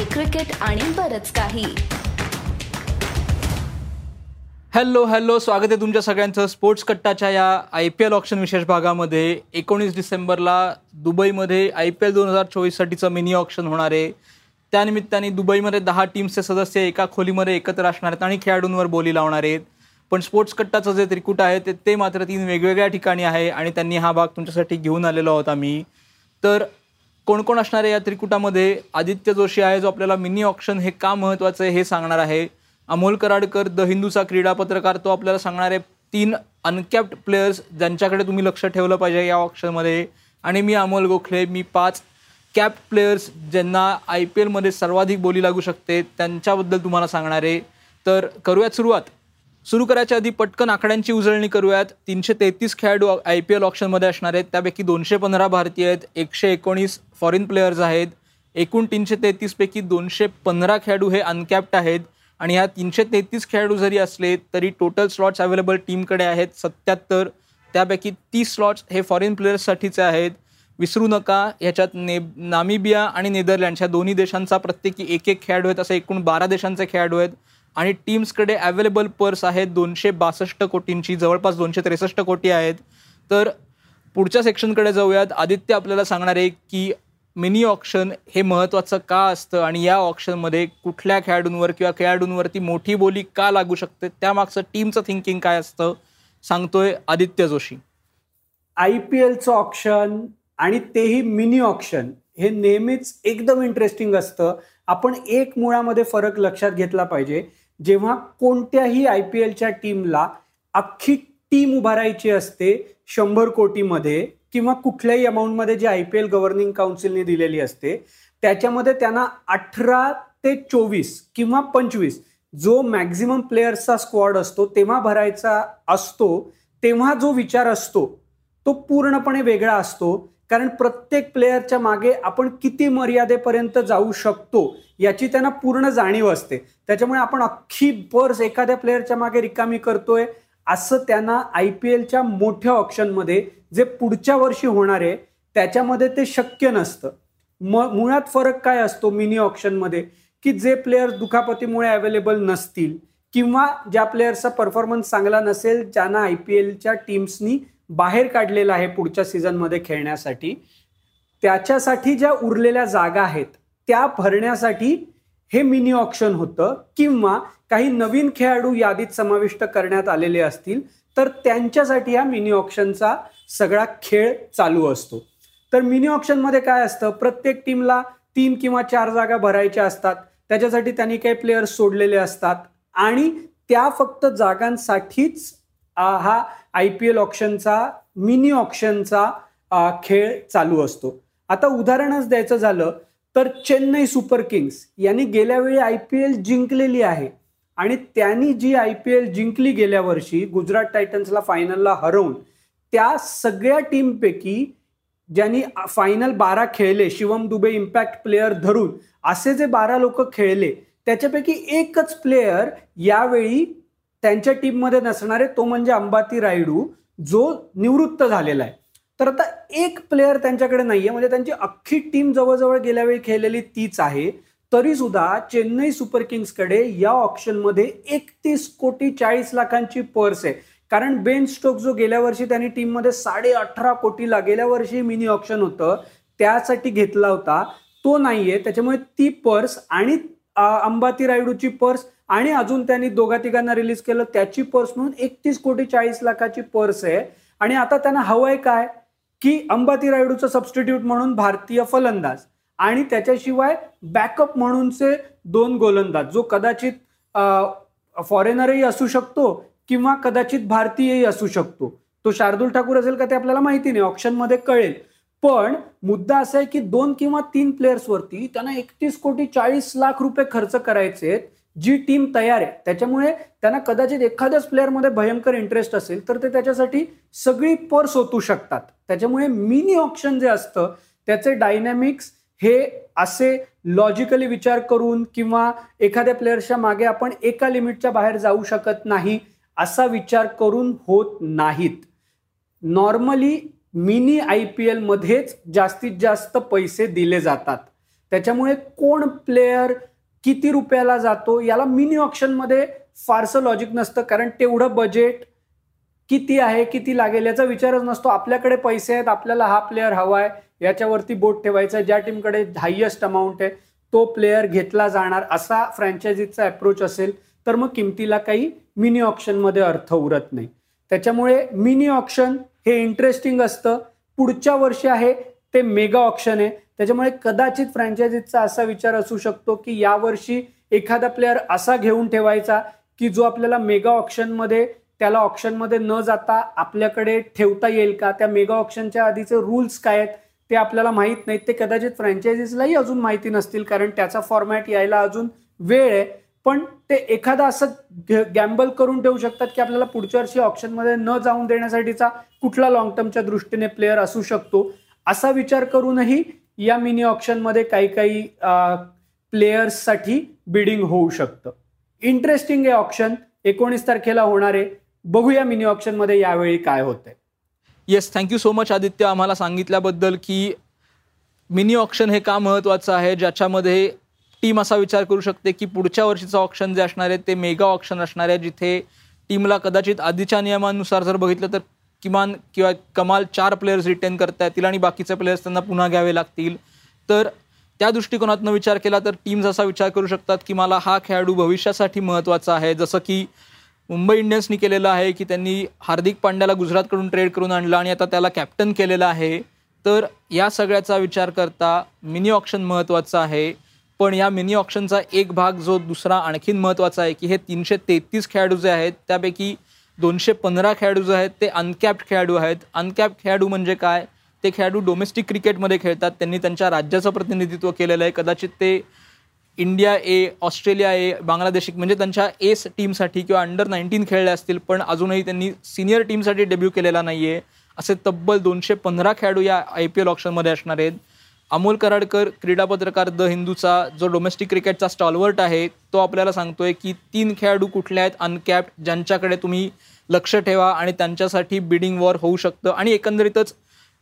Hockey cricket आणि बरच काही. हॅलो हॅलो स्वागत आहे तुमच्या सगळ्यांचं स्पोर्ट्स कट्टाच्या या आय पी एल ऑप्शन विशेष भागामध्ये. एकोणीस डिसेंबरला दुबईमध्ये आय पी एल दोन हजार चोवीससाठीचं मिनी ऑप्शन होणार आहे. त्यानिमित्ताने दुबईमध्ये दहा टीम्सचे सदस्य एका खोलीमध्ये एकत्र असणार आहेत आणि खेळाडूंवर बोली लावणार आहेत. पण स्पोर्ट्स कट्टाचं जे त्रिकूट आहे ते ते मात्र तीन वेगवेगळ्या ठिकाणी आहे आणि त्यांनी हा भाग तुमच्यासाठी घेऊन आलेलो आहोत आम्ही. तर कोण कोण असणार आहे या त्रिकुटामध्ये? आदित्य जोशी आहे जो आपल्याला मिनी ऑप्शन हे का महत्त्वाचं आहे हे सांगणार आहे. अमोल कराडकर द हिंदूचा क्रीडा पत्रकार तो आपल्याला सांगणार आहे तीन अनकॅप्ड प्लेयर्स ज्यांच्याकडे तुम्ही लक्ष ठेवलं पाहिजे या ऑप्शनमध्ये आणि मी अमोल गोखले मी पाच कॅप प्लेयर्स ज्यांना आय पी एलमध्ये सर्वाधिक बोली लागू शकते त्यांच्याबद्दल तुम्हाला सांगणार आहे. तर करूयात सुरुवात. सुरू करायच्या आधी पटकन आकड्यांची उजळणी करूयात. तीनशे तेहतीस खेळाडू आय पी एल ऑप्शनमध्ये असणार आहेत. त्यापैकी दोनशे पंधरा भारतीय आहेत एकशे एकोणीस फॉरेन प्लेयर्स आहेत. एकूण तीनशे तेहतीसपैकी दोनशे पंधरा खेळाडू हे अनकॅप्ड आहेत. आणि ह्या तीनशे तेहतीस खेळाडू जरी असले तरी टोटल स्लॉट्स अवेलेबल टीमकडे आहेत सत्याहत्तर. त्यापैकी तीस स्लॉट्स हे फॉरेन प्लेयर्ससाठीचे आहेत. विसरू नका ह्याच्यात ने नामिबिया आणि नेदरलँड्स ह्या दोन्ही देशांचा प्रत्येकी एक एक खेळाडू आहेत. असे एकूण बारा देशांचे खेळाडू आहेत. आणि टीम्सकडे अवेलेबल पर्स आहेत दोनशे बासष्ट कोटींची जवळपास दोनशे त्रेसष्ट कोटी आहेत. तर पुढच्या सेक्शनकडे जाऊयात. आदित्य आपल्याला सांगणार आहे की मिनी ऑप्शन हे महत्त्वाचं का असतं आणि या ऑप्शनमध्ये कुठल्या खेळाडूंवर किंवा खेळाडूंवरती मोठी बोली का लागू शकते? त्यामागचं टीमचं थिंकिंग काय असतं? सांगतोय आदित्य जोशी. आय पी एलचं ऑप्शन आणि तेही मिनी ऑप्शन हे नेहमीच एकदम इंटरेस्टिंग असतं. आपण एक मुळामध्ये फरक लक्षात घेतला पाहिजे. जेव्हा कोणत्याही आय पी एलच्या टीमला अख्खी टीम उभारायची असते शंभर कोटीमध्ये किंवा कुठल्याही अमाऊंटमध्ये जी आय पी एल गव्हर्निंग काउन्सिलने दिलेली असते त्याच्यामध्ये त्यांना अठरा ते चोवीस किंवा पंचवीस जो मॅक्झिमम प्लेयर्सचा स्क्वॉड असतो तेव्हा भरायचा असतो तेव्हा जो विचार असतो तो पूर्णपणे वेगळा असतो. कारण प्रत्येक प्लेयरच्या मागे आपण किती मर्यादेपर्यंत जाऊ शकतो याची त्यांना पूर्ण जाणीव असते. त्याच्यामुळे आपण अख्खी पर्स एखाद्या प्लेयरच्या मागे रिकामी करतोय असं त्यांना आय पी एलच्या मोठ्या ऑप्शनमध्ये जे पुढच्या वर्षी होणार आहे त्याच्यामध्ये ते शक्य नसतं. म मुळात फरक काय असतो मिनी ऑप्शनमध्ये? की जे प्लेयर दुखापतीमुळे अवेलेबल नसतील किंवा ज्या प्लेयर्सचा परफॉर्मन्स चांगला नसेल ज्यांना आय पी एलच्या टीम्सनी बाहेर काढलेला आहे पुढच्या सीझनमध्ये खेळण्यासाठी. त्याच्यासाठी ज्या उरलेल्या जागा आहेत त्या भरण्यासाठी हे मिनी ऑप्शन होतं. किंवा काही नवीन खेळाडू यादीत समाविष्ट करण्यात आलेले असतील तर त्यांच्यासाठी हा मिनी ऑप्शनचा सगळा खेळ चालू असतो. तर मिनी ऑप्शनमध्ये काय असतं? प्रत्येक टीमला तीन किंवा चार जागा भरायच्या असतात. त्याच्यासाठी त्यांनी काही प्लेयर्स सोडलेले असतात. आणि त्या फक्त जागांसाठीच हा आय पी एल ऑप्शनचा मिनी ऑप्शनचा खेळ चालू असतो. आता उदाहरणच द्यायचं झालं तर चेन्नई सुपर किंग्स यांनी गेल्या वेळी आय पी एल जिंकलेली आहे आणि त्यांनी जी आय पी एल जिंकली गेल्या वर्षी गुजरात टायटन्सला फायनलला हरवून त्या सगळ्या टीमपैकी ज्यांनी फायनल बारा खेळले शिवम दुबे इम्पॅक्ट प्लेयर धरून असे जे बारा लोक खेळले त्याच्यापैकी एकच प्लेयर यावेळी त्यांच्या टीममध्ये नसणारे तो म्हणजे अंबाती रायडू जो निवृत्त झालेला आहे. तर आता एक प्लेअर त्यांच्याकडे नाहीये म्हणजे त्यांची अख्खी टीम जवळजवळ गेल्या वेळी खेळलेली तीच आहे. तरी सुद्धा चेन्नई सुपर किंग्सकडे या ऑप्शनमध्ये एकतीस कोटी चाळीस लाखांची पर्स आहे. कारण बेन स्टोक जो गेल्या वर्षी त्यांनी टीममध्ये साडे अठरा कोटीला गेल्या वर्षी मिनी ऑप्शन होतं त्यासाठी घेतला होता. तो नाहीये त्याच्यामुळे ती पर्स आणि अंबाती रायडूची पर्स आणि अजून त्यांनी दोघा तिघांना रिलीज केलं. त्याची पर्स म्हणून एकतीस कोटी चाळीस लाखाची पर्स आहे. आणि आता त्यांना हवंय काय? की अंबाती रायडूचं सबस्टिट्यूट म्हणून भारतीय फलंदाज आणि त्याच्याशिवाय बॅकअप म्हणूनचे दोन गोलंदाज जो कदाचित फॉरेनरही असू शकतो किंवा कदाचित भारतीयही असू शकतो. तो शार्दूल ठाकूर असेल का ते आपल्याला माहिती नाही ऑप्शनमध्ये कळेल. पण मुद्दा असा आहे की दोन किंवा तीन प्लेयर्सवरती त्यांना एकतीस कोटी चाळीस लाख रुपये खर्च करायचे जी टीम तयार आहे त्याच्यामुळे त्यांना कदाचित एखाद्याच प्लेअरमध्ये भयंकर इंटरेस्ट असेल तर ते त्याच्यासाठी सगळी पर्स ओतू शकतात. त्याच्यामुळे मिनी ऑप्शन जे असतं त्याचे डायनॅमिक्स हे असे लॉजिकली विचार करून किंवा एखाद्या प्लेअरच्या मागे आपण एका लिमिटच्या बाहेर जाऊ शकत नाही असा विचार करून होत नाहीत. नॉर्मली मिनी आय पी एलमध्येच जास्तीत जास्त पैसे दिले जातात. त्याच्यामुळे कोण प्लेयर किती रुपयाला जातो याला मिनी ऑप्शनमध्ये फारसं लॉजिक नसतं कारण तेवढं बजेट किती आहे किती लागेल याचा विचारच नसतो. आपल्याकडे पैसे आहेत आपल्याला हा प्लेअर हवा आहे याच्यावरती बोट ठेवायचा ज्या टीमकडे हायएस्ट अमाऊंट आहे तो प्लेअर घेतला जाणार असा फ्रँचायझीचा अप्रोच असेल तर मग किमतीला काही मिनी ऑप्शनमध्ये अर्थ उरत नाही. त्याच्यामुळे मिनी ऑप्शन हे इंटरेस्टिंग असतं. पुढच्या वर्षी आहे ते मेगा ऑप्शन आहे. त्याच्यामुळे कदाचित फ्रँचायझीचा असा विचार असू शकतो की यावर्षी एखादा प्लेअर असा घेऊन ठेवायचा की जो आपल्याला मेगा ऑप्शनमध्ये त्याला ऑप्शनमध्ये न जाता आपल्याकडे ठेवता येईल का? त्या मेगा ऑप्शनच्या आधीचे रूल्स काय आहेत ते आपल्याला माहीत नाहीत. ते कदाचित फ्रँचायझीजलाही अजून माहिती नसतील कारण त्याचा फॉर्मॅट यायला अजून वेळ आहे. पण ते एखादा असं गॅम्बल करून ठेवू शकतात की आपल्याला पुढच्या वर्षी ऑप्शनमध्ये न जाऊन देण्यासाठीचा कुठला लॉंग टर्मच्या दृष्टीने प्लेअर असू शकतो. असा विचार करूनही या मिनी ऑप्शनमध्ये काही काही प्लेयर्ससाठी बिडिंग होऊ शकतं. इंटरेस्टिंग आहे ऑप्शन एकोणीस तारखेला होणार आहे. बघूया मिनी ऑप्शनमध्ये यावेळी काय होतंय. Yes thank you so much Aditya. आम्हाला सांगितल्याबद्दल की मिनी ऑप्शन हे का महत्त्वाचं आहे? ज्याच्यामध्ये टीम असा विचार करू शकते की पुढच्या वर्षीचं ऑप्शन जे असणार आहे ते मेगा ऑप्शन असणार आहे जिथे टीमला कदाचित आधीच्या नियमानुसार जर बघितलं तर किमान किंवा कमाल चार प्लेयर्स रिटेन करता येतील आणि बाकीचे प्लेयर्स त्यांना पुन्हा घ्यावे लागतील. तर त्या दृष्टिकोनातनं विचार केला तर टीम्स असा विचार करू शकतात की मला हा खेळाडू भविष्यासाठी महत्त्वाचा आहे. जसं की मुंबई इंडियन्सनी केलेलं आहे की त्यांनी हार्दिक पांड्याला गुजरातकडून ट्रेड करून आणलं आणि आता त्याला कॅप्टन केलेलं आहे. तर या सगळ्याचा विचार करता मिनी ऑप्शन महत्त्वाचा आहे. पण या मिनी ऑप्शनचा एक भाग जो दुसरा आणखीन महत्त्वाचा आहे की हे तीनशे तेहतीस खेळाडू जे आहेत त्यापैकी दोनशे पंधरा खेळाडू जे आहेत ते अनकॅप्ड खेळाडू आहेत. अनकॅप्ड खेळाडू म्हणजे काय? ते खेळाडू डोमेस्टिक क्रिकेटमध्ये खेळतात. त्यांनी त्यांच्या राज्याचं प्रतिनिधित्व केलेलं आहे. कदाचित ते India A Australia A Bangladesh म्हणजे त्यांच्या एस टीमसाठी किंवा अंडर नाईन्टीन खेळले असतील पण अजूनही त्यांनी सिनियर टीमसाठी डेब्यू केलेला नाही आहे असे तब्बल दोनशे पंधरा खेळाडू या आय पी एल ऑप्शनमध्ये असणार आहेत. अमोल कराडकर क्रीडा पत्रकार द हिंदूचा जो डोमेस्टिक क्रिकेटचा स्टॉलवर्ट आहे तो आपल्याला सांगतोय की तीन खेळाडू कुठले आहेत अनकॅप्ड ज्यांच्याकडे तुम्ही लक्ष ठेवा आणि त्यांच्यासाठी बिडिंग वॉर होऊ शकतं. आणि एकंदरीतच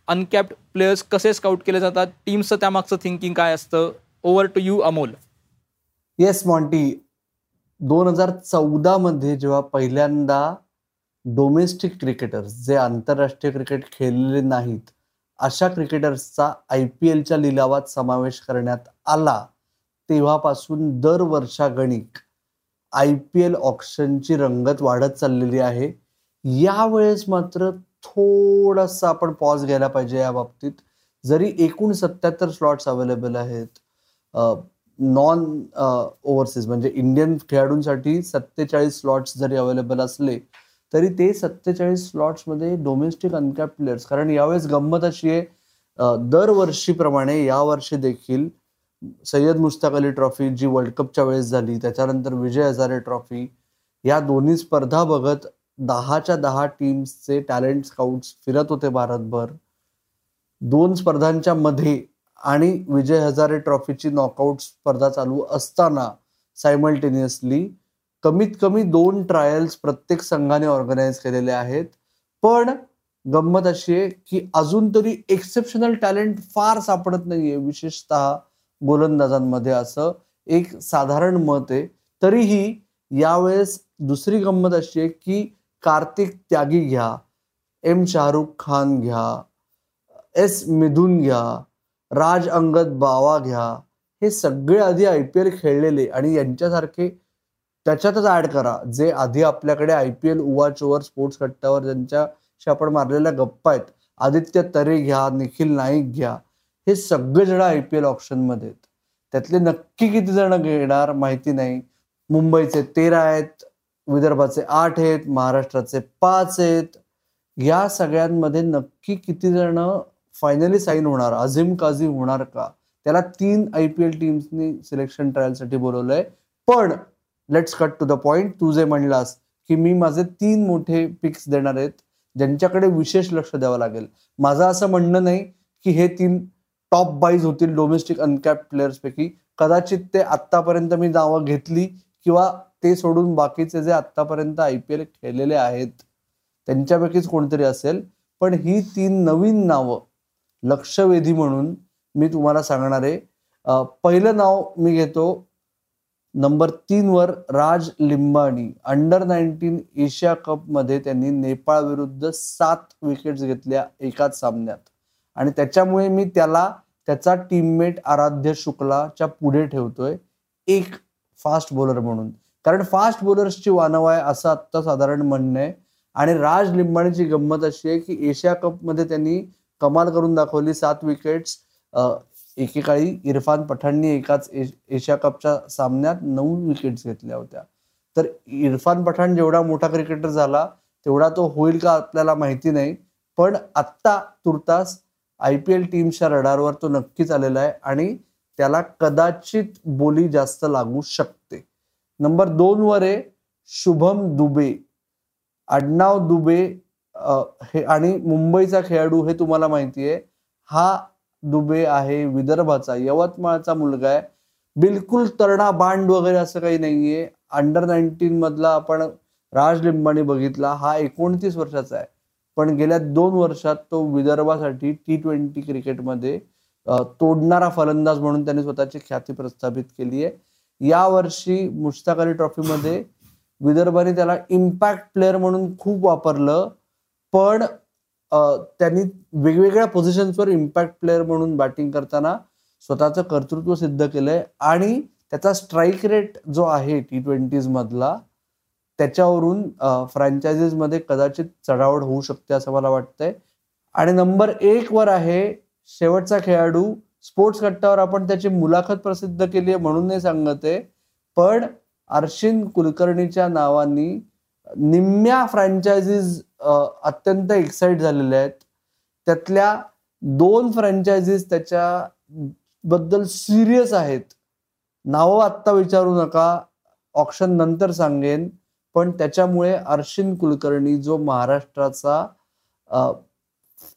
अनकॅप्ड प्लेयर्स कसे स्काउट केले जातात टीमचं त्यामागचं थिंकिंग काय असतं? Over to you Amol. Yes Monty दोन हजार चौदामध्ये जेव्हा पहिल्यांदा डोमेस्टिक क्रिकेटर्स जे आंतरराष्ट्रीय क्रिकेट खेळलेले नाहीत अशा क्रिकेटर्सचा आय पी एलच्या लिलावात समावेश करण्यात आला. तेव्हापासून दर वर्षागणिक आय पी एल ऑप्शनची रंगत वाढत चाललेली आहे. यावेळेस मात्र थोडासा आपण पॉज घ्यायला पाहिजे या बाबतीत. जरी एकूण सत्याहत्तर स्लॉट्स अवेलेबल आहेत नॉन ओव्हरसीज म्हणजे इंडियन खेळाडूंसाठी सत्तेचाळीस स्लॉट्स जरी अवेलेबल असले तरी ते सत्तेचाळीस स्लॉट्समध्ये डोमेस्टिक अनकॅप प्लेयर्स कारण यावेळेस गंमत अशी आहे दरवर्षीप्रमाणे यावर्षी देखील सय्यद मुश्ताक अली ट्रॉफी जी वर्ल्ड कपच्या वेळेस झाली त्याच्यानंतर विजय हजारे ट्रॉफी या दोन्ही स्पर्धा बघत दहाच्या दहा टीम्सचे टॅलेंट स्काउट्स फिरत होते भारतभर. दोन स्पर्धांच्या मध्ये आणि विजय हजारे ट्रॉफीची नॉकआउट स्पर्धा चालू असताना सायमल्टेनियसली कमीत कमी दोन ट्रायल्स प्रत्येक संघाने ऑर्गनाईज केलेले आहेत. पण गंमत अशी आहे की अजून तरी एक्सेप्शनल टॅलेंट फार सापडत नाहीये. विशेषतः गोलंदाजांमध्ये असं एक साधारण मत आहे. तरीही यावेळेस दुसरी गंमत अशी आहे की कार्तिक त्यागी घ्या एम शाहरुख खान घ्या एस मिधून घ्या राज अंगद बावा घ्या. हे सगळे आधी आय पी एल खेळलेले आणि यांच्यासारखे त्याच्यातच ऍड करा. जे आधी आपल्याकडे आय पी एल उवाच स्पोर्ट्स कट्ट्यावर ज्यांच्याशी आपण मारलेल्या गप्पा आहेत आदित्य तरे घ्या निखिल नाईक घ्या हे सगळे जण आय पी एल ऑप्शनमध्ये आहेत. त्यातले नक्की किती जण घेणार माहिती नाही. मुंबईचे तेरा आहेत विदर्भाचे आठ आहेत महाराष्ट्राचे पाच आहेत. या सगळ्यांमध्ये नक्की किती जण फायनली साईन होणार? अझीम काझी होणार का? त्याला तीन आय पी एल टीम्सनी सिलेक्शन ट्रायलसाठी बोलवलंय. पण let's cut to the point तू जे म्हणलास की मी माझे तीन मोठे पिक्स देणार आहेत ज्यांच्याकडे विशेष लक्ष द्यावं लागेल. माझं असं म्हणणं नाही की हे तीन टॉप बाईज होतील डोमेस्टिक अनकॅप प्लेयर्सपैकी कदाचित ते आत्तापर्यंत मी नावं घेतली किंवा ते सोडून बाकीचे जे आत्तापर्यंत आय पी एल खेळलेले आहेत त्यांच्यापैकीच कोणतरी असेल. पण ही तीन नवीन नावं लक्षवेधी म्हणून मी तुम्हाला सांगणार आहे. पहिलं नाव मी घेतो नंबर तीनवर Raj Limbani under nineteen Asia कपमध्ये त्यांनी नेपाळ विरुद्ध सात विकेट्स घेतल्या एकाच सामन्यात. आणि त्याच्यामुळे मी त्याला त्याचा टीममेट आराध्य शुक्लाच्या पुढे ठेवतोय एक फास्ट बॉलर म्हणून. कारण फास्ट बॉलर्सची वानव आहे असं आत्ता साधारण म्हणणं आहे. आणि राज लिंबाणीची गंमत अशी आहे की एशिया कपमध्ये त्यांनी कमाल करून दाखवली सात विकेट्स एकेकाळी इरफान पठाणने एकाच एशिया कपच्या सामन्यात नऊ विकेट्स घेतल्या होत्या. तर इरफान पठाण जेवढा मोठा क्रिकेटर झाला तेवढा तो होईल का आपल्याला माहिती नाही पण आत्ता तुर्तास आय पी एल टीमच्या रडारवर तो नक्कीच आलेला आहे आणि त्याला कदाचित बोली जास्त लागू शकते. नंबर दोन वर आहे शुभम दुबे. आडनाव दुबे हे आणि मुंबईचा खेळाडू हे तुम्हाला माहिती आहे हा दुबे आहे विदर्भाचा यवतमाळचा मुलगा आहे. बिलकुल तरणा बांड वगैरे असं काही नाहीये. अंडर नाईन्टीन मधला आपण राज लिंबाणी बघितला हा एकोणतीस वर्षाचा आहे. पण गेल्या दोन वर्षात तो विदर्भासाठी टी ट्वेंटी क्रिकेटमध्ये तोडणारा फलंदाज म्हणून त्यांनी स्वतःची ख्याती प्रस्थापित केली आहे. यावर्षी मुश्ताक अली ट्रॉफीमध्ये विदर्भाने त्याला इम्पॅक्ट प्लेअर म्हणून खूप वापरलं. पण त्यांनी वेगवेगळ्या पोझिशन्सवर इम्पॅक्ट प्लेअर म्हणून बॅटिंग करताना स्वतःचं कर्तृत्व सिद्ध केलंय आणि त्याचा स्ट्राईक रेट जो आहे टी ट्वेंटीज मधला त्याच्यावरून फ्रँचायझीजमध्ये कदाचित चढावड होऊ शकते असं मला वाटतंय. आणि नंबर एक वर आहे शेवटचा खेळाडू. स्पोर्ट्स कट्टावर आपण त्याची मुलाखत प्रसिद्ध केली आहे म्हणून नाही सांगत आहे. पण अर्शिन कुलकर्णीच्या नावानी निम्म्या फ्रँचायझीज अत्यंत एक्साइट झालेल्या आहेत. त्यातल्या दोन फ्रँचायझीज त्याच्या बद्दल सिरियस आहेत. नावं आत्ता विचारू नका ऑप्शन नंतर सांगेन पण त्याच्यामुळे अर्शिन कुलकर्णी जो महाराष्ट्राचा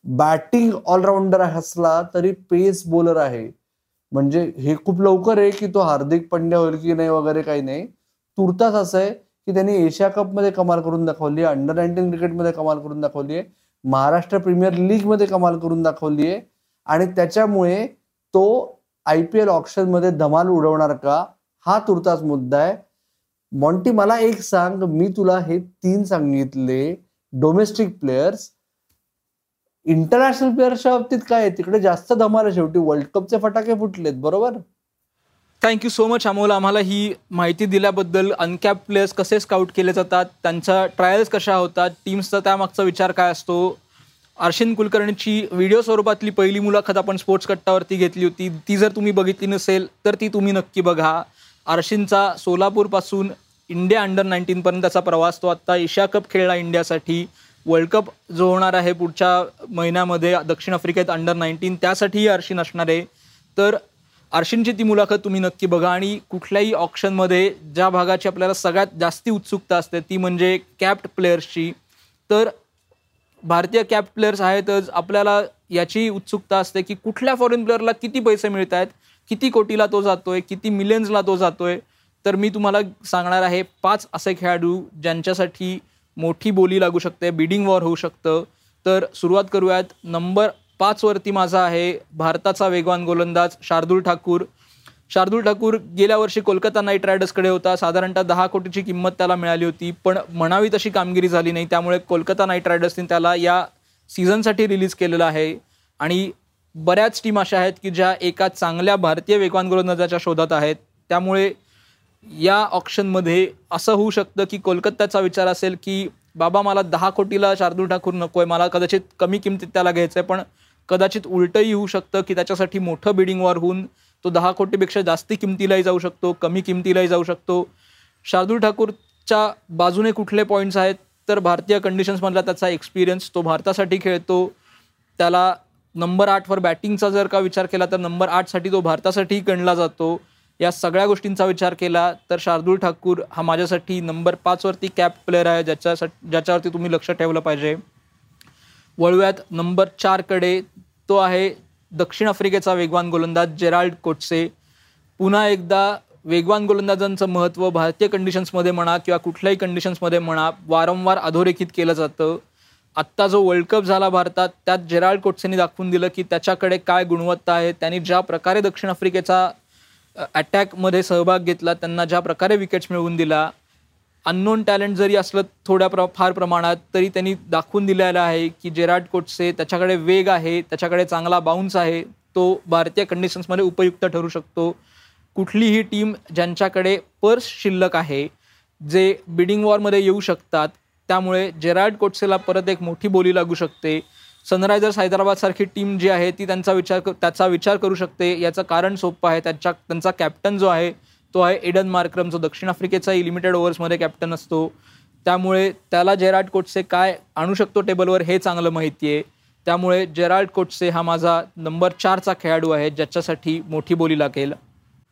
बॅटिंग ऑलराऊंडर असला तरी पेस बॉलर आहे. म्हणजे हे खूप लवकर आहे की तो हार्दिक पंड्या होईल की नाही वगैरे काही नाही. तुर्तास असं आहे की त्यांनी एशिया कपमध्ये कमाल करून दाखवली आहे अंडर नाईन्टीन क्रिकेटमध्ये कमाल करून दाखवली आहे महाराष्ट्र प्रीमियर लीगमध्ये कमाल करून दाखवली आहे. आणि त्याच्यामुळे तो आय पी एल ऑप्शनमध्ये धमाल उडवणार का? हा तुर्तास मुद्दा आहे. मॉन्टी मला एक सांग मी तुला हे तीन सांगितले डोमेस्टिक प्लेयर्स इंटरनॅशनल प्लेयर्सच्या बाबतीत काय आहे? तिकडे जास्त धमाल आहे शेवटी वर्ल्ड कपचे फटाके फुटलेत बरोबर? थँक्यू सो मच अमोल आम्हाला ही माहिती दिल्याबद्दल अनकॅप प्लेयर्स कसे स्काउट केले जातात त्यांचा ट्रायल्स कशा होतात टीम्सचा त्यामागचा विचार काय असतो? अर्शिन कुलकर्णीची व्हिडिओ स्वरूपातली पहिली मुलाखत आपण स्पोर्ट्स कट्टावरती घेतली होती. ती जर तुम्ही बघितली नसेल तर ती तुम्ही नक्की बघा. अर्शिनचा सोलापूरपासून इंडिया अंडर नाईन्टीनपर्यंतचा प्रवास तो आत्ता एशिया कप खेळला इंडियासाठी. वर्ल्ड कप जो होणार आहे पुढच्या महिन्यामध्ये दक्षिण आफ्रिकेत अंडर नाईन्टीन त्यासाठीही अर्शिन असणार आहे. तर अर्शिनची ती मुलाखत तुम्ही नक्की बघा आणि कुठल्याही ऑप्शनमध्ये ज्या भागाची आपल्याला सगळ्यात जास्ती उत्सुकता असते ती म्हणजे कॅप्ट प्लेयर्सची. तर भारतीय कॅप्ट प्लेयर्स आहेतच आपल्याला याची उत्सुकता असते की कुठल्या फॉरेन प्लेअरला किती पैसे मिळत आहेत किती कोटीला तो जातोय किती मिलियन्सला तो जातोय. तर मी तुम्हाला सांगणार आहे पाच असे खेळाडू ज्यांच्यासाठी मोठी बोली लागू शकते बिडिंग वॉर होऊ शकतं. तर सुरुवात करूयात नंबर पाचवरती माझा आहे भारताचा वेगवान गोलंदाज शार्दूल ठाकूर. शार्दूल ठाकूर गेल्या वर्षी कोलकाता नाईट रायडर्सकडे होता. साधारणतः दहा कोटीची किंमत त्याला मिळाली होती पण म्हणावी तशी कामगिरी झाली नाही. त्यामुळे कोलकाता नाईट रायडर्सने त्याला या सीझनसाठी रिलीज केलेलं आहे. आणि बऱ्याच टीम अशा आहेत की ज्या एका चांगल्या भारतीय वेगवान गोलंदाजाच्या शोधात आहेत. त्यामुळे या ऑप्शनमध्ये असं होऊ शकतं की कोलकात्याचा विचार असेल की बाबा मला दहा कोटीला शार्दूल ठाकूर नको आहे मला कदाचित कमी किमतीत त्याला घ्यायचं आहे पण कदाचित उलटंही होऊ शकतं की त्याच्यासाठी मोठं बिडिंग वॉर होऊन तो दहा कोटीपेक्षा जास्ती किमतीलाही जाऊ शकतो कमी किमतीलाही जाऊ शकतो. शार्दूल ठाकूरच्या बाजूने कुठले पॉईंट्स आहेत? तर भारतीय कंडिशन्समधला त्याचा एक्सपिरियन्स तो भारतासाठी खेळतो. त्याला नंबर आठवर बॅटिंगचा जर का विचार केला तर नंबर आठसाठी तो भारतासाठीही गणला जातो. या सगळ्या गोष्टींचा विचार केला तर शार्दूल ठाकूर हा माझ्यासाठी नंबर पाचवरती कॅप प्लेअर आहे ज्याच्यासाठी ज्याच्यावरती तुम्ही लक्ष ठेवलं पाहिजे. वळव्यात नंबर चारकडे. तो आहे दक्षिण आफ्रिकेचा वेगवान गोलंदाज जेराल्ड कोटसे. पुन्हा एकदा वेगवान गोलंदाजांचं महत्त्व भारतीय कंडिशन्समध्ये म्हणा किंवा कुठल्याही कंडिशन्समध्ये म्हणा वारंवार अधोरेखित केलं जातं. आत्ता जो वर्ल्ड कप झाला भारतात त्यात जेराल्ड कोटसेनी दाखवून दिलं की त्याच्याकडे काय गुणवत्ता आहे त्यांनी ज्या प्रकारे दक्षिण आफ्रिकेचा अटॅकमध्ये सहभाग घेतला त्यांना ज्या प्रकारे विकेट्स मिळवून दिला अननोन टॅलेंट जरी असलं थोड्या प्र फार प्रमाणात तरी त्यांनी दाखवून दिलेलं आहे की जेराट कोटसे त्याच्याकडे वेग आहे त्याच्याकडे चांगला बाउन्स आहे. तो भारतीय कंडिशन्समध्ये उपयुक्त ठरू शकतो. कुठलीही टीम ज्यांच्याकडे पर्स शिल्लक आहे जे बिडिंग वॉरमध्ये येऊ शकतात त्यामुळे जेरार्ड कोटसेला परत एक मोठी बोली लागू शकते. सनरायझर्स हैदराबादसारखी टीम जी आहे ती त्यांचा विचार त्याचा विचार करू शकते. याचं कारण सोपं आहे त्यांच्या त्यांचा कॅप्टन जो आहे तो आहे एडन मार्क्रम जो दक्षिण आफ्रिकेचाही लिमिटेड ओव्हर्समध्ये कॅप्टन असतो. त्यामुळे त्याला जेराल्ड कोटसे काय आणू शकतो टेबलवर हे चांगलं माहिती आहे. त्यामुळे जेराल्ड कोटसे हा माझा नंबर चारचा खेळाडू आहे ज्याच्यासाठी मोठी बोली लागेल.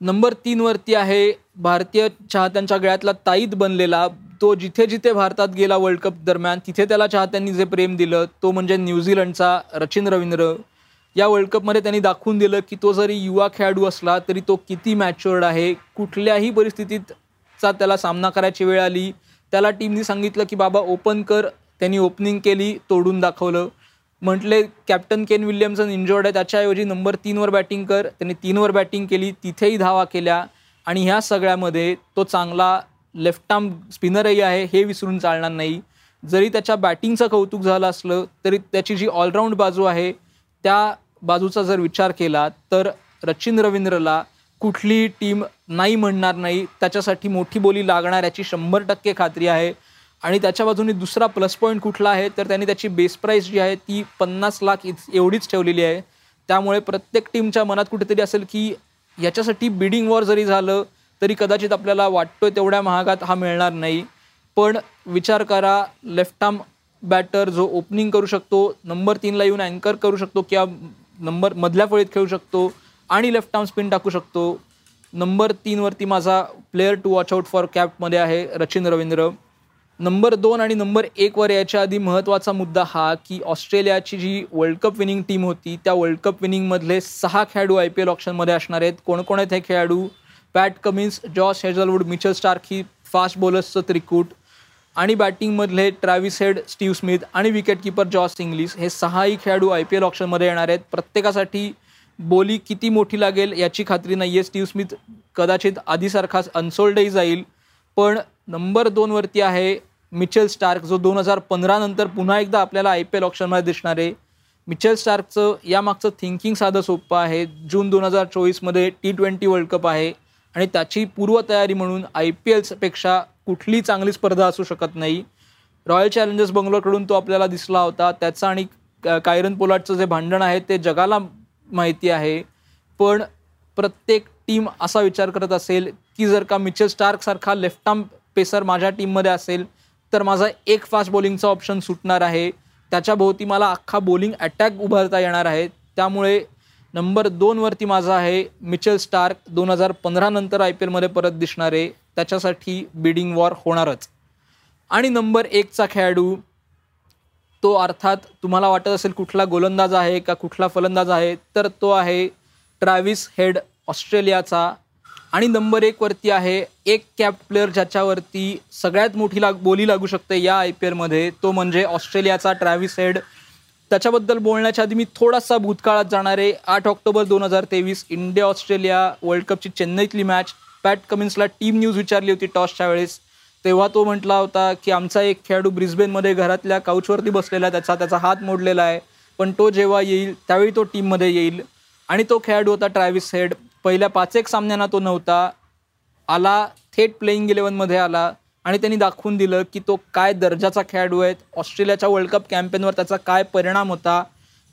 नंबर तीनवरती आहे भारतीय चाहत्यांच्या गळ्यातला ताईत बनलेला. तो जिथे जिथे भारतात गेला वर्ल्ड कप दरम्यान तिथे त्याला चाहत्यांनी जे प्रेम दिलं तो म्हणजे न्यूझीलंडचा रचिन रवींद्र. या वर्ल्ड कपमध्ये त्यांनी दाखवून दिलं की तो जरी युवा खेळाडू असला तरी तो किती मॅच्युअर्ड आहे कुठल्याही परिस्थितीतचा त्याला सामना करायची वेळ आली. त्याला टीमनी सांगितलं की बाबा ओपन कर. त्यांनी ओपनिंग केली तोडून दाखवलं. म्हटले कॅप्टन केन विल्यमसन इंजॉर्ड आहे त्याच्याऐवजी नंबर तीनवर बॅटिंग कर. त्यांनी तीनवर बॅटिंग केली तिथेही धावा केल्या. आणि ह्या सगळ्यामध्ये तो चांगला लेफ्ट आर्म स्पिनरही आहे हे विसरून चालणार नाही. जरी त्याच्या बॅटिंगचं कौतुक झालं असलं तरी त्याची जी ऑलराऊंड बाजू आहे त्या बाजूचा जर विचार केला तर रचिन रवींद्रला कुठलीही टीम नाही म्हणणार नाही त्याच्यासाठी मोठी बोली लागणार याची शंभर टक्के खात्री आहे. आणि त्याच्या बाजूने दुसरा प्लस पॉईंट कुठला आहे तर त्यांनी त्याची बेस प्राईस जी आहे ती पन्नास लाख एवढीच ठेवलेली आहे. त्यामुळे प्रत्येक टीमच्या मनात कुठेतरी असेल की याच्यासाठी बिडिंग वॉर जरी झालं तरी कदाचित आपल्याला वाटतोय तेवढ्या महागात हा मिळणार नाही. पण विचार करा लेफ्ट आर्म बॅटर जो ओपनिंग करू शकतो नंबर तीनला येऊन अँकर करू शकतो किंवा नंबर मधल्या फळीत खेळू शकतो आणि लेफ्ट आर्म स्पिन टाकू शकतो. नंबर तीनवरती माझा player to watch out for कॅपमध्ये आहे रचिन रवींद्र. नंबर दोन आणि नंबर एकवर याच्या आधी महत्त्वाचा मुद्दा हा की ऑस्ट्रेलियाची जी वर्ल्ड कप विनिंग टीम होती त्या वर्ल्ड कप विनिंगमधले सहा खेळाडू आय पी एल ऑप्शनमध्ये असणार आहेत. कोण कोण आहेत हे खेळाडू? Pat Cummins Josh Hazlewood Mitchell Starc ही फास्ट बॉलर्सचं त्रिकूट. आणि बॅटिंगमधले ट्रॅव्हिस हेड स्टीव्ह स्मिथ आणि विकेटकीपर जॉस इंग्लिश हे सहाही खेळाडू आय पी एल ऑप्शनमध्ये येणार आहेत. प्रत्येकासाठी बोली किती मोठी लागेल याची खात्री नाही आहे स्टीव्ह स्मिथ कदाचित आधीसारखाच अनसोल्डही जाईल पण नंबर दोनवरती आहे मिचेल स्टार्क जो दोन हजार पंधरा नंतर पुन्हा एकदा आपल्याला आय पी एल ऑप्शनमध्ये दिसणार आहे. मिचेल स्टार्कचं यामागचं थिंकिंग साधं सोपं आहे. जून दोन हजार चोवीसमध्ये टी ट्वेंटी वर्ल्ड कप आहे आणि त्याची पूर्वतयारी म्हणून आय पी एल्सपेक्षा कुठली चांगली स्पर्धा असू शकत नाही. रॉयल चॅलेंजर्स बंगलोरकडून तो आपल्याला दिसला होता. त्याचं आणि कायरन पोलाटचं जे भांडण आहे ते जगाला माहिती आहे. पण प्रत्येक टीम असा विचार करत असेल की जर का मिचेल स्टार्कसारखा लेफ्ट आर्म पेसर माझ्या टीममध्ये असेल तर माझा एक फास्ट बॉलिंगचा ऑप्शन सुटणार आहे. त्याच्या भोवती मला अख्खा बॉलिंग अटॅक उभारता येणार आहे. त्यामुळे नंबर दोनवरती माझा आहे मिचेल स्टार्क दोन हजार पंधरा नंतर आय पी एलमध्ये परत दिसणारे. त्याच्यासाठी बिडिंग वॉर होणारच. आणि नंबर एकचा खेळाडू तो अर्थात तुम्हाला वाटत असेल कुठला गोलंदाज आहे का कुठला फलंदाज आहे तर तो आहे ट्रॅव्हिस हेड ऑस्ट्रेलियाचा. आणि नंबर एकवरती आहे एक कॅप प्लेअर ज्याच्यावरती सगळ्यात मोठी लाग बोली लागू शकते या आय पी एलमध्ये तो म्हणजे ऑस्ट्रेलियाचा ट्रॅव्हिस हेड. त्याच्याबद्दल बोलण्याच्या आधी मी थोडासा भूतकाळात जाणारे आठ ऑक्टोबर दोन हजार तेवीस इंडिया ऑस्ट्रेलिया वर्ल्ड कपची चेन्नईतली मॅच पॅट कमिन्सला टीम न्यूज विचारली होती टॉसच्या वेळेस. तेव्हा तो म्हटला होता की आमचा एक खेळाडू ब्रिस्बेनमध्ये घरातल्या काउचवरती बसलेला आहे त्याचा त्याचा हात मोडलेला आहे. पण तो जेव्हा येईल त्यावेळी तो टीममध्ये येईल. आणि तो खेळाडू होता ट्रॅव्हिस हेड पहिल्या पाच एक सामन्यांना तो नव्हता. आला थेट प्लेईंग इलेव्हनमध्ये आला. आणि त्यांनी दाखवून दिलं की तो काय दर्जाचा खेळाडू आहे. ऑस्ट्रेलियाच्या वर्ल्ड कप कॅम्पेनवर त्याचा काय परिणाम होता.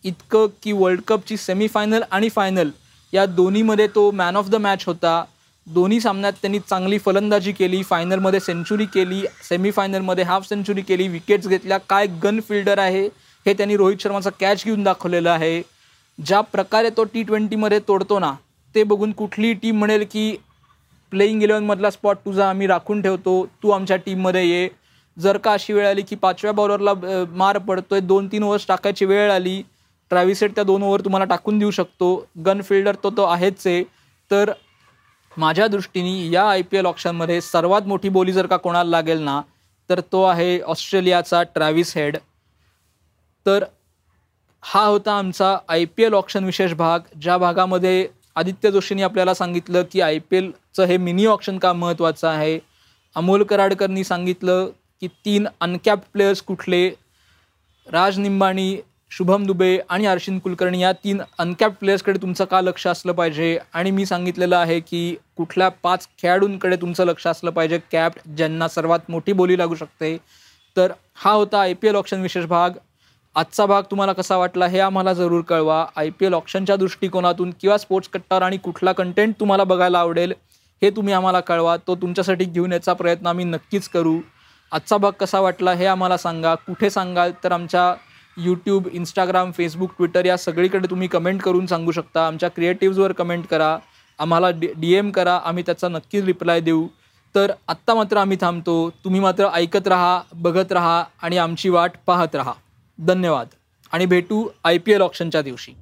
इतकं की वर्ल्ड कपची सेमीफायनल आणि फायनल या दोन्हीमध्ये तो मॅन ऑफ द मॅच होता. दोन्ही सामन्यात त्यांनी चांगली फलंदाजी केली फायनलमध्ये सेंचुरी केली सेमीफायनलमध्ये हाफ सेंचुरी केली विकेट्स घेतल्या. काय गन फिल्डर आहे हे त्यांनी रोहित शर्माचा कॅच घेऊन दाखवलेलं आहे. ज्या प्रकारे तो टी ट्वेंटीमध्ये तोडतो ना ते बघून कुठलीही टीम म्हणेल की प्लेईंग इलेव्हनमधला स्पॉट तुझा आम्ही राखून ठेवतो तू आमच्या टीममध्ये ये. जर का अशी वेळ आली की पाचव्या बॉलरला मार पडतोय दोन तीन ओव्हर्स टाकायची वेळ आली ट्रॅव्हिसेट त्या दोन ओव्हर तुम्हाला टाकून देऊ शकतो. गन फिल्डर तो तो आहेच आहे. तर माझ्या दृष्टीने या आय पी एल ऑप्शनमध्ये सर्वात मोठी बोली जर का कोणाला लागेल ना तर तो आहे ऑस्ट्रेलियाचा ट्रॅव्हिस हेड. तर हा होता आमचा आय पी एल ऑप्शन विशेष भाग ज्या भागामध्ये आदित्य जोशींनी आपल्याला सांगितलं की आय पी एलचं हे मिनी ऑप्शन का महत्त्वाचं आहे? अमोल कराडकरनी सांगितलं की तीन अनकॅप प्लेयर्स कुठले? राज निंबाणी शुभम दुबे आणि अर्शिन कुलकर्णी या तीन अनकॅप प्लेयर्सकडे तुमचं का लक्ष असलं पाहिजे? आणि मी सांगितलेलं आहे की कुठल्या पाच खेळाडूंकडे तुमचं लक्ष असलं पाहिजे. कॅप ज्यांना सर्वात मोठी बोली लागू शकते. तर हा होता आय पी एल ऑप्शन विशेष भाग. आजचा भाग तुम्हाला कसा वाटला हे आम्हाला जरूर कळवा. आय पी एल ऑप्शनच्या दृष्टिकोनातून किंवा स्पोर्ट्स कट्टावर आणि कुठला कंटेंट तुम्हाला बघायला आवडेल हे तुम्ही आम्हाला कळवा. तो तुमच्यासाठी घेऊन याचा प्रयत्न आम्ही नक्कीच करू. आजचा भाग कसा वाटला हे आम्हाला सांगा. कुठे सांगाल? तर आमच्या यूट्यूब इंस्टाग्राम फेसबुक ट्विटर या सगळीकडे तुम्ही कमेंट करून सांगू शकता. आमच्या क्रिएटिव्हजवर कमेंट करा. आम्हाला डी डी एम करा. आम्ही त्याचा नक्कीच रिप्लाय देऊ. तर आत्ता मात्र आम्ही थांबतो. तुम्ही मात्र ऐकत राहा बघत राहा आणि आमची वाट पाहत राहा. धन्यवाद. आणि भेटू आय पी एल ऑप्शनच्या दिवशी.